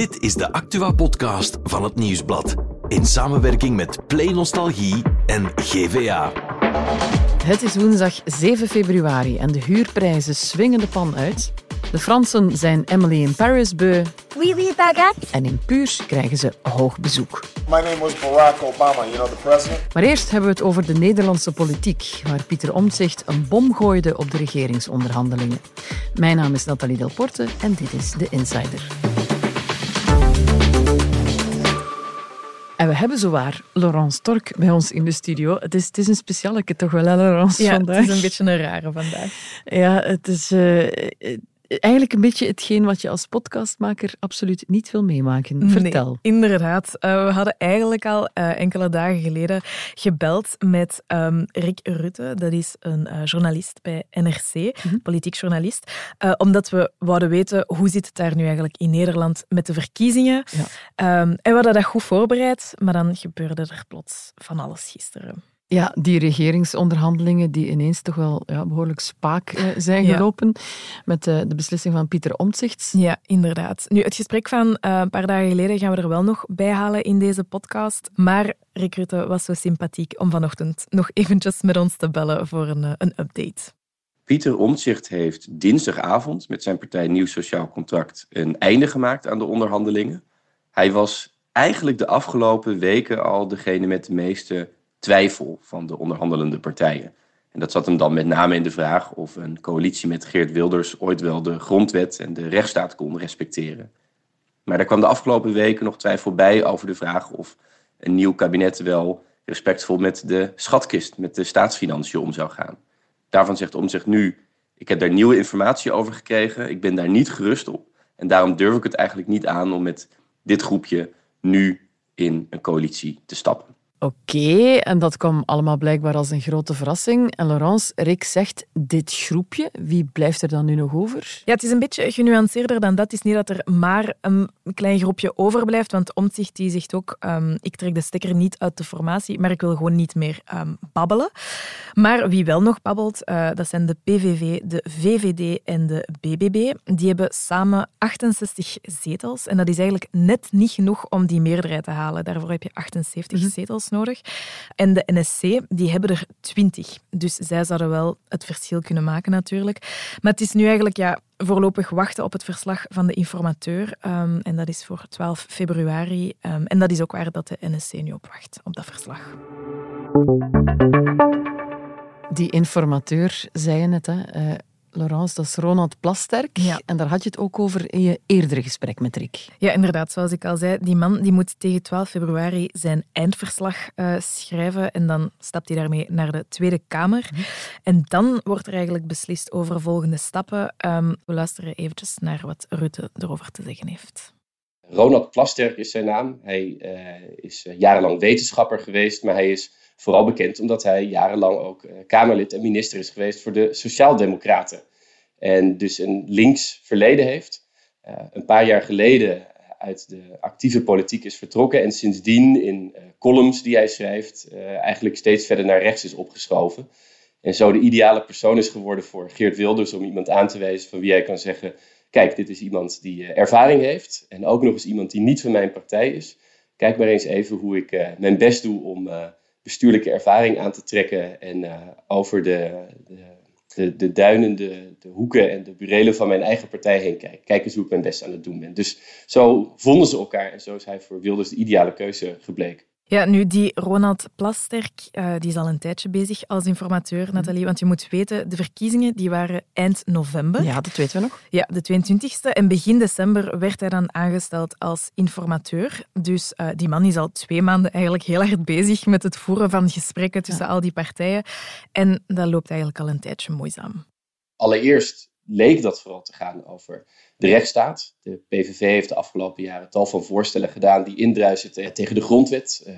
Dit is de Actua-podcast van het Nieuwsblad. In samenwerking met Play Nostalgie en GVA. Het is woensdag 7 februari en de huurprijzen swingen de pan uit. De Fransen zijn Emily in Paris beu. Oui, oui, baguette. En in Puurs krijgen ze hoog bezoek. My name was Barack Obama, you know, the president. Maar eerst hebben we het over de Nederlandse politiek, waar Pieter Omtzigt een bom gooide op de regeringsonderhandelingen. Mijn naam is Nathalie Delporte en dit is The Insider. En we hebben zowaar Laurence Stork bij ons in de studio. Het is, het is een speciale toch wel, hè, Laurence, ja, vandaag? het is een beetje een rare vandaag. Ja, het is uh, eigenlijk een beetje hetgeen wat je als podcastmaker absoluut niet wil meemaken. Vertel. Nee, inderdaad. Uh, we hadden eigenlijk al uh, enkele dagen geleden gebeld met um, Rick Rutte. Dat is een uh, journalist bij NRC, mm -hmm. politiek journalist. omdat we wouden weten hoe zit het daar nu eigenlijk in Nederland met de verkiezingen. Ja. Um, en we hadden dat goed voorbereid, maar dan gebeurde er plots van alles gisteren. Ja, die regeringsonderhandelingen die ineens toch wel ja, behoorlijk spaak uh, zijn gelopen ja. met uh, de beslissing van Pieter Omtzigt. Ja, inderdaad. Nu, het gesprek van uh, een paar dagen geleden gaan we er wel nog bij halen in deze podcast. Maar Rick Rutte was zo sympathiek om vanochtend nog eventjes met ons te bellen voor een, een update. Pieter Omtzigt heeft dinsdagavond met zijn partij Nieuw Sociaal Contract een einde gemaakt aan de onderhandelingen. Hij was eigenlijk de afgelopen weken al degene met de meeste twijfel van de onderhandelende partijen. En dat zat hem dan met name in de vraag of een coalitie met Geert Wilders ooit wel de grondwet en de rechtsstaat kon respecteren. Maar daar kwam de afgelopen weken nog twijfel bij over de vraag of een nieuw kabinet wel respectvol met de schatkist, met de staatsfinanciën om zou gaan. Daarvan zegt Omtzigt nu, ik heb daar nieuwe informatie over gekregen, ik ben daar niet gerust op. En daarom durf ik het eigenlijk niet aan om met dit groepje nu in een coalitie te stappen. Oké, okay, en dat kwam allemaal blijkbaar als een grote verrassing. En Laurence, Rick zegt, dit groepje, wie blijft er dan nu nog over? Ja, het is een beetje genuanceerder dan dat. Het is niet dat er maar een klein groepje overblijft, want Omtzigt die zegt ook, um, ik trek de stekker niet uit de formatie, maar ik wil gewoon niet meer um, babbelen. Maar wie wel nog babbelt, uh, dat zijn de PVV, de VVD en de BBB. Die hebben samen 68 zetels en dat is eigenlijk net niet genoeg om die meerderheid te halen. Daarvoor heb je 78 mm -hmm. zetels nodig. En de NSC, die hebben er 20. Dus zij zouden wel het verschil kunnen maken natuurlijk. Maar het is nu eigenlijk ja, voorlopig wachten op het verslag van de informateur. Um, en dat is voor 12 februari. Um, en dat is ook waar dat de NSC nu op wacht, op dat verslag. Die informateur, zei je net, hè, uh, Laurence, dat is Ronald Plasterk. Ja. En daar had je het ook over in je eerdere gesprek met Rick. Ja, inderdaad. Zoals ik al zei, die man die moet tegen 12 februari zijn eindverslag uh, schrijven. En dan stapt hij daarmee naar de Tweede Kamer. Mm. En dan wordt er eigenlijk beslist over volgende stappen. Um, we luisteren eventjes naar wat Rutte erover te zeggen heeft. Ronald Plasterk is zijn naam. Hij uh, is jarenlang wetenschapper geweest, maar hij is vooral bekend omdat hij jarenlang ook uh, Kamerlid en minister is geweest voor de Sociaaldemocraten. En dus een links verleden heeft. Uh, een paar jaar geleden uit de actieve politiek is vertrokken en sindsdien in uh, columns die hij schrijft eigenlijk steeds verder naar rechts is opgeschoven. En zo de ideale persoon is geworden voor Geert Wilders om iemand aan te wijzen van wie hij kan zeggen: Kijk, dit is iemand die ervaring heeft en ook nog eens iemand die niet van mijn partij is. Kijk maar eens even hoe ik mijn best doe om bestuurlijke ervaring aan te trekken en uh, over de, de, de, de duinen, de, de, hoeken en de burelen van mijn eigen partij heen kijken. Kijk eens hoe ik mijn best aan het doen ben. Dus zo vonden ze elkaar en zo is hij voor Wilders de ideale keuze gebleken. Ja, nu die Ronald Plasterk, uh, die is al een tijdje bezig als informateur, Nathalie. Want je moet weten, de verkiezingen die waren eind november. Ja, dat weten we nog. Ja, de 22e. En begin december werd hij dan aangesteld als informateur. Dus uh, die man is al twee maanden eigenlijk heel hard bezig met het voeren van gesprekken tussen ja. al die partijen. En dat loopt eigenlijk al een tijdje moeizaam. Allereerst leek dat vooral te gaan over de rechtsstaat. De PVV heeft de afgelopen jaren tal van voorstellen gedaan die indruisen tegen de grondwet. Uh,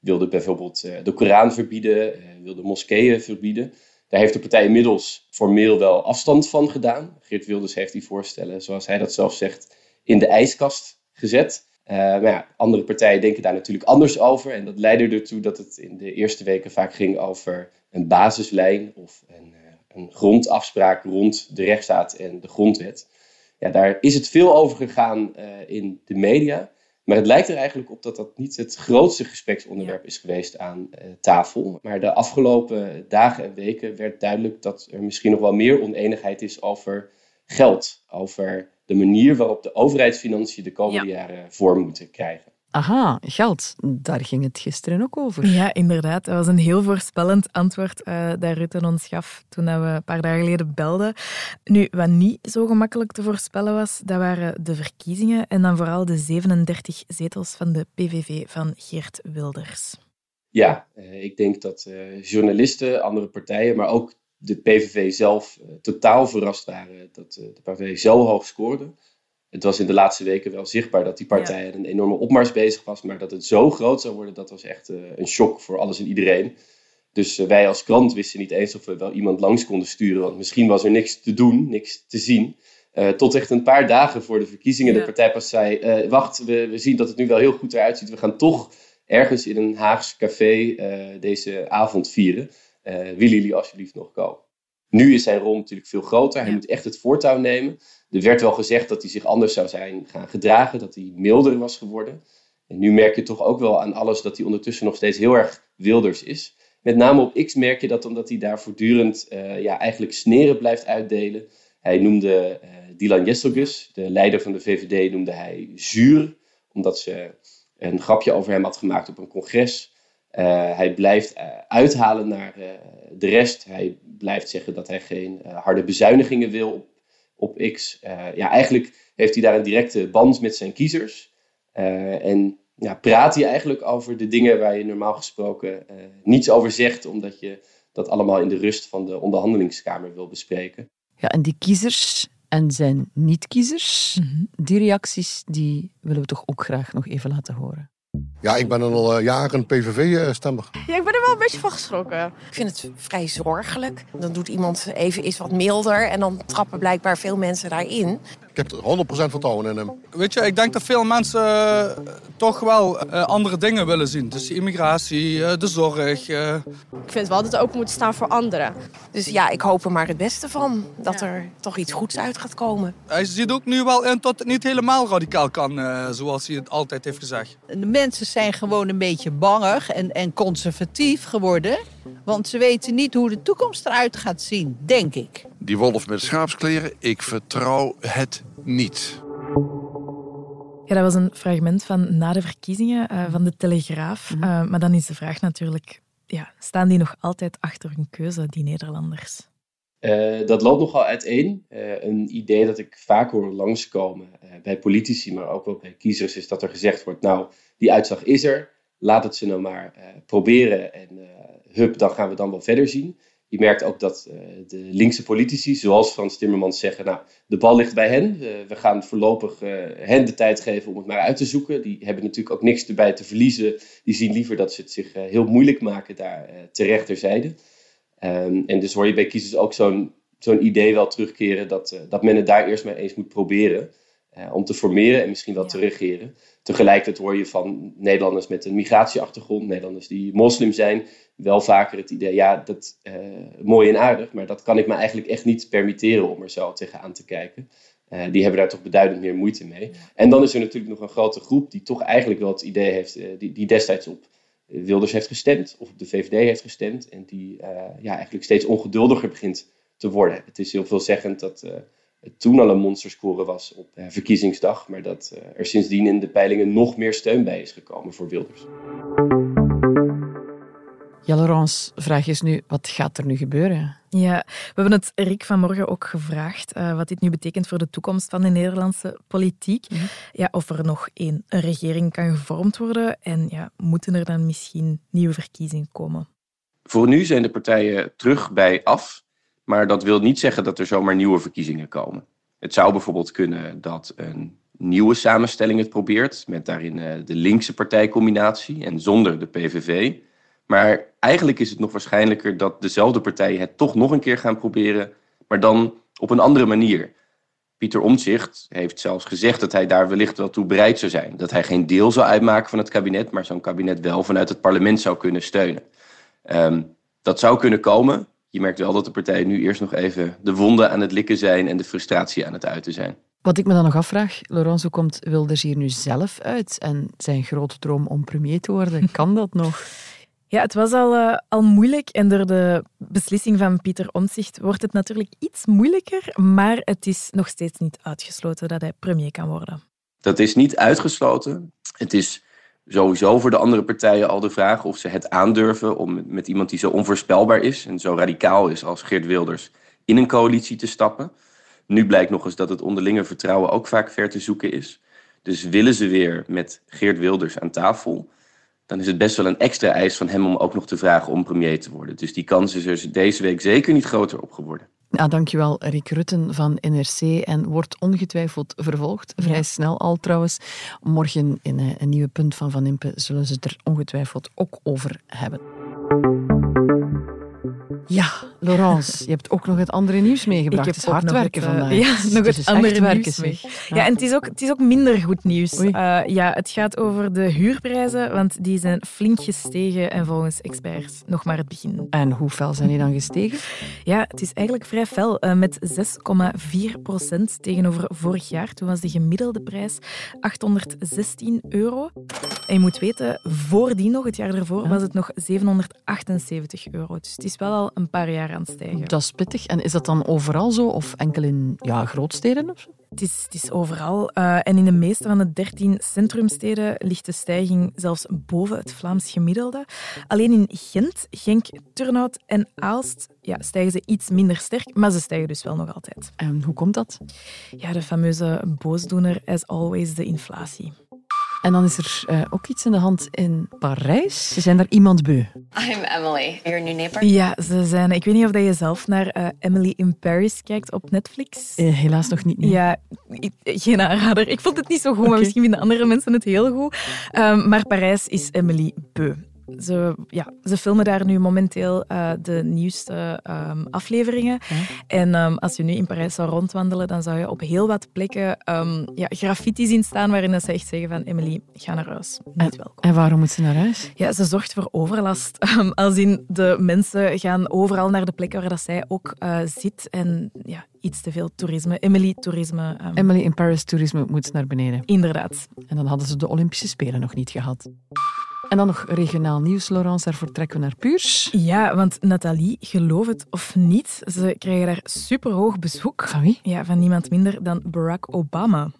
wilde bijvoorbeeld uh, de Koran verbieden, uh, wilde moskeeën verbieden. Daar heeft de partij inmiddels formeel wel afstand van gedaan. Geert Wilders heeft die voorstellen, zoals hij dat zelf zegt, in de ijskast gezet. maar ja, andere partijen denken daar natuurlijk anders over. En dat leidde ertoe dat het in de eerste weken vaak ging over een basislijn of een, een grondafspraak rond de rechtsstaat en de grondwet. Ja, daar is het veel over gegaan in de media. Maar het lijkt er eigenlijk op dat dat niet het grootste gespreksonderwerp is geweest aan tafel. Maar de afgelopen dagen en weken werd duidelijk dat er misschien nog wel meer oneenigheid is over geld. Over de manier waarop de overheidsfinanciën de komende jaren vorm moeten krijgen. Aha, geld. Daar ging het gisteren ook over. Ja, inderdaad. Dat was een heel voorspellend antwoord uh, dat Rutte ons gaf toen we een paar dagen geleden belden. Nu, wat niet zo gemakkelijk te voorspellen was, dat waren de verkiezingen en dan vooral de 37 zetels van de PVV van Geert Wilders. Ja, uh, ik denk dat uh, journalisten, andere partijen, maar ook de PVV zelf totaal verrast waren dat de partij zo hoog scoorde het was in de laatste weken wel zichtbaar dat die partij een enorme opmars bezig was. Maar dat het zo groot zou worden, dat was echt uh, een shock voor alles en iedereen. Dus uh, wij als krant wisten niet eens of we wel iemand langs konden sturen. Want misschien was er niks te doen, niks te zien. Uh, tot echt een paar dagen voor de verkiezingen ja. de partij pas zei... wacht, we, we, zien dat het nu wel heel goed eruit ziet. We gaan toch ergens in een Haags café deze avond vieren. willen jullie alsjeblieft nog komen? Nu is zijn rol natuurlijk veel groter. Hij moet echt het voortouw nemen. Er werd wel gezegd dat hij zich anders zou zijn gaan gedragen, dat hij milder was geworden. En nu merk je toch ook wel aan alles dat hij ondertussen nog steeds heel erg wilders is. Met name op X merk je dat omdat hij daar voortdurend uh, ja, eigenlijk sneren blijft uitdelen. Hij noemde uh, Dylan Jesselgus, de leider van de VVD, noemde hij zuur. Omdat ze een grapje over hem had gemaakt op een congres. Uh, hij blijft uithalen naar de rest. Hij blijft zeggen dat hij geen harde bezuinigingen wil op op X. Eh, ja, eigenlijk heeft hij daar een directe band met zijn kiezers. Eh, en ja, praat hij eigenlijk over de dingen waar je normaal gesproken uh, niets over zegt, omdat je dat allemaal in de rust van de onderhandelingskamer wil bespreken. Ja, en die kiezers en zijn niet-kiezers, mhm. die reacties die willen we toch ook graag nog even laten horen. Ja, ik ben al uh, jaren PVV-stemmer. Ja, ik wel een beetje van geschrokken. Ik vind het vrij zorgelijk. Dan doet iemand even iets wat milder en dan trappen blijkbaar veel mensen daarin. Ik heb er 100% vertrouwen in hem. Weet je, ik denk dat veel mensen uh, toch wel uh, andere dingen willen zien. Dus immigratie, uh, de zorg. Ik vind wel dat het open moet staan voor anderen. Dus ja, ik hoop er maar het beste van. Dat ja. er toch iets goeds uit gaat komen. Hij ziet ook nu wel in dat het niet helemaal radicaal kan, zoals hij het altijd heeft gezegd. De mensen zijn gewoon een beetje bangig en, en conservatief geworden. Want ze weten niet hoe de toekomst eruit gaat zien, denk ik. Die wolf met schaapskleren, ik vertrouw het niet. Ja, dat was een fragment van na de verkiezingen uh, van de Telegraaf. Mm uh, maar dan is de vraag natuurlijk, ja, staan die nog altijd achter hun keuze, die Nederlanders? Uh, dat loopt nogal uiteen. een idee dat ik vaak hoor langskomen bij politici, maar ook wel bij kiezers, is dat er gezegd wordt, nou, die uitslag is er, laat het ze nou maar proberen en hup, dan gaan we dan wel verder zien. Je merkt ook dat uh, de linkse politici, zoals Frans Timmermans, zeggen: Nou, de bal ligt bij hen. We gaan voorlopig hen de tijd geven om het maar uit te zoeken. Die hebben natuurlijk ook niks erbij te verliezen. Die zien liever dat ze het zich heel moeilijk maken daar ter rechterzijde. Um, en dus hoor je bij kiezers ook zo'n zo'n idee wel terugkeren dat, dat men het daar eerst maar eens moet proberen. om te formeren en misschien wel ja. te regeren. Tegelijkertijd hoor je van Nederlanders met een migratieachtergrond, Nederlanders die moslim zijn, wel vaker het idee, ja, dat uh, mooi en aardig, maar dat kan ik me eigenlijk echt niet permitteren om er zo tegenaan te kijken. Uh, die hebben daar toch beduidend meer moeite mee. En dan is er natuurlijk nog een grote groep die toch eigenlijk wel het idee heeft, uh, die, die destijds op Wilders heeft gestemd of op de VVD heeft gestemd en die ja, eigenlijk steeds ongeduldiger begint te worden. Het is heel veelzeggend dat het toen al een monsterscore was op verkiezingsdag, maar dat er sindsdien in de peilingen nog meer steun bij is gekomen voor Wilders. Ja, Laurence, vraag is nu, wat gaat er nu gebeuren? Ja, we hebben het Rick vanmorgen ook gevraagd uh, wat dit nu betekent voor de toekomst van de Nederlandse politiek. Mm -hmm. ja, of er nog één een regering kan gevormd worden en ja, moeten er dan misschien nieuwe verkiezingen komen? Voor nu zijn de partijen terug bij af, maar dat wil niet zeggen dat er zomaar nieuwe verkiezingen komen. Het zou bijvoorbeeld kunnen dat een nieuwe samenstelling het probeert, met daarin uh, de linkse partijcombinatie en zonder de PVV. Maar eigenlijk is het nog waarschijnlijker dat dezelfde partijen het toch nog een keer gaan proberen, maar dan op een andere manier. Pieter Omtzigt heeft zelfs gezegd dat hij daar wellicht wel toe bereid zou zijn. Dat hij geen deel zou uitmaken van het kabinet, maar zo'n kabinet wel vanuit het parlement zou kunnen steunen. Um, dat zou kunnen komen. Je merkt wel dat de partijen nu eerst nog even de wonden aan het likken zijn en de frustratie aan het uiten zijn. Wat ik me dan nog afvraag, Laurence, hoe komt Wilders hier nu zelf uit? En zijn grote droom om premier te worden, kan dat nog? Ja, het was al, uh, al moeilijk en door de beslissing van Pieter Omtzigt wordt het natuurlijk iets moeilijker, maar het is nog steeds niet uitgesloten dat hij premier kan worden. Dat is niet uitgesloten. Het is sowieso voor de andere partijen al de vraag of ze het aandurven om met iemand die zo onvoorspelbaar is en zo radicaal is als Geert Wilders in een coalitie te stappen. Nu blijkt nog eens dat het onderlinge vertrouwen ook vaak ver te zoeken is. Dus willen ze weer met Geert Wilders aan tafel, dan is het best wel een extra eis van hem om ook nog te vragen om premier te worden. Dus die kans is er deze week zeker niet groter op geworden. Ja, dankjewel, Rick Rutten van NRC. En wordt ongetwijfeld vervolgd. Vrij snel al trouwens. Morgen in eh, een nieuwe punt van Van Impe zullen ze het er ongetwijfeld ook over hebben. Ja, Laurence, je hebt ook nog het andere nieuws meegebracht. Ik heb het is hard werken het, vandaag. Uh, ja, nog het, het andere nieuws mee. Ja. ja. en het is, ook, het is ook minder goed nieuws. Uh, ja, het gaat over de huurprijzen, want die zijn flink gestegen en volgens experts nog maar het begin. En hoe fel zijn die dan gestegen? Ja, het is eigenlijk vrij fel, uh, met 6,4 procent tegenover vorig jaar. Toen was de gemiddelde prijs 816 euro. En je moet weten, voordien nog, het jaar ervoor, was het nog 778 euro. Dus het is wel al een paar jaar aan het stijgen. Dat is pittig. En is dat dan overal zo of enkel in ja, grootsteden of zo? Het is, het is overal. Uh, en in de meeste van de 13 centrumsteden ligt de stijging zelfs boven het Vlaams gemiddelde. Alleen in Gent, Genk, Turnhout en Aalst ja, stijgen ze iets minder sterk, maar ze stijgen dus wel nog altijd. En hoe komt dat? Ja, de fameuze boosdoener, as always, de inflatie. En dan is er uh, ook iets in de hand in Parijs. Ze zijn daar iemand beu. I'm Emily, your new neighbor. Ja, ze zijn. Ik weet niet of dat je zelf naar uh, Emily in Paris kijkt op Netflix. Uh, helaas nog niet. Nee. Ja, ik, geen aanrader. Ik vond het niet zo goed, okay. maar misschien vinden andere mensen het heel goed. Um, maar Parijs is Emily beu. Ze, ja, ze filmen daar nu momenteel uh, de nieuwste um, afleveringen. En um, als je nu in Parijs zou rondwandelen, dan zou je op heel wat plekken um, ja, graffiti zien staan waarin ze echt zeggen van Emily, ga naar huis. Niet en, welkom. En waarom moet ze naar huis? Ja, ze zorgt voor overlast. als in de mensen gaan overal naar de plekken waar dat zij ook uh, zit. En ja, iets te veel toerisme. Emily toerisme. Emily in Paris toerisme moet naar beneden. Inderdaad. En dan hadden ze de Olympische Spelen nog niet gehad. En dan nog regionaal nieuws, Laurence. Daarvoor trekken we naar Puurs. Ja, want Nathalie, geloof het of niet, ze krijgen daar superhoog bezoek. Van wie? Ja, van niemand minder dan Barack Obama.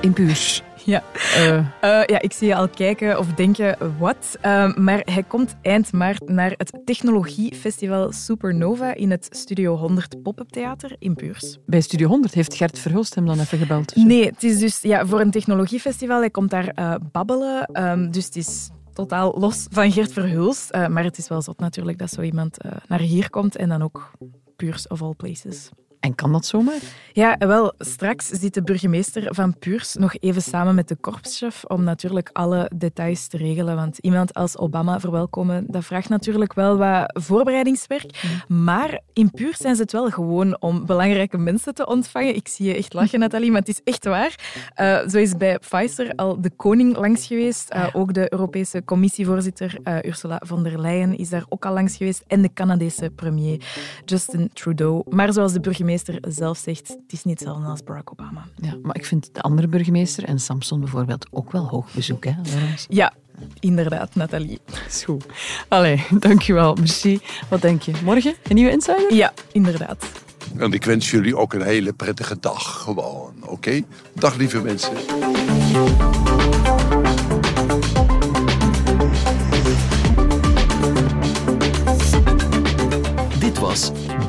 In Puurs. Ja. Uh. Uh, ja, ik zie je al kijken of denken, wat? Uh, maar hij komt eind maart naar het technologiefestival Supernova in het Studio 100 Pop-up Theater in Puurs. Bij Studio 100 heeft Gert Verhulst hem dan even gebeld? Nee, het is dus ja, voor een technologiefestival. Hij komt daar babbelen, um, dus het is totaal los van Gert Verhulst. maar het is wel zot natuurlijk dat zo iemand naar hier komt en dan ook Puurs of all places. En kan dat zomaar? Ja, wel, straks zit de burgemeester van Puurs nog even samen met de korpschef om natuurlijk alle details te regelen. Want iemand als Obama verwelkomen, dat vraagt natuurlijk wel wat voorbereidingswerk. Mm. Maar in Puurs zijn ze het wel gewoon om belangrijke mensen te ontvangen. Ik zie je echt lachen, Nathalie, maar het is echt waar. Uh, zo is bij Pfizer al de koning langs geweest. Uh, ook de Europese commissievoorzitter uh, Ursula von der Leyen is daar ook al langs geweest. En de Canadese premier Justin Trudeau. Maar zoals de burgemeester zelf zegt, het is niet hetzelfde als Barack Obama. Ja, maar ik vind de andere burgemeester en Samson bijvoorbeeld ook wel hoog bezoek. Hè, ja, inderdaad, Nathalie. Is goed. Allee, dankjewel. Merci. Wat denk je? Morgen een nieuwe Insider? Ja, inderdaad. En ik wens jullie ook een hele prettige dag gewoon, oké? Okay? Dag lieve mensen.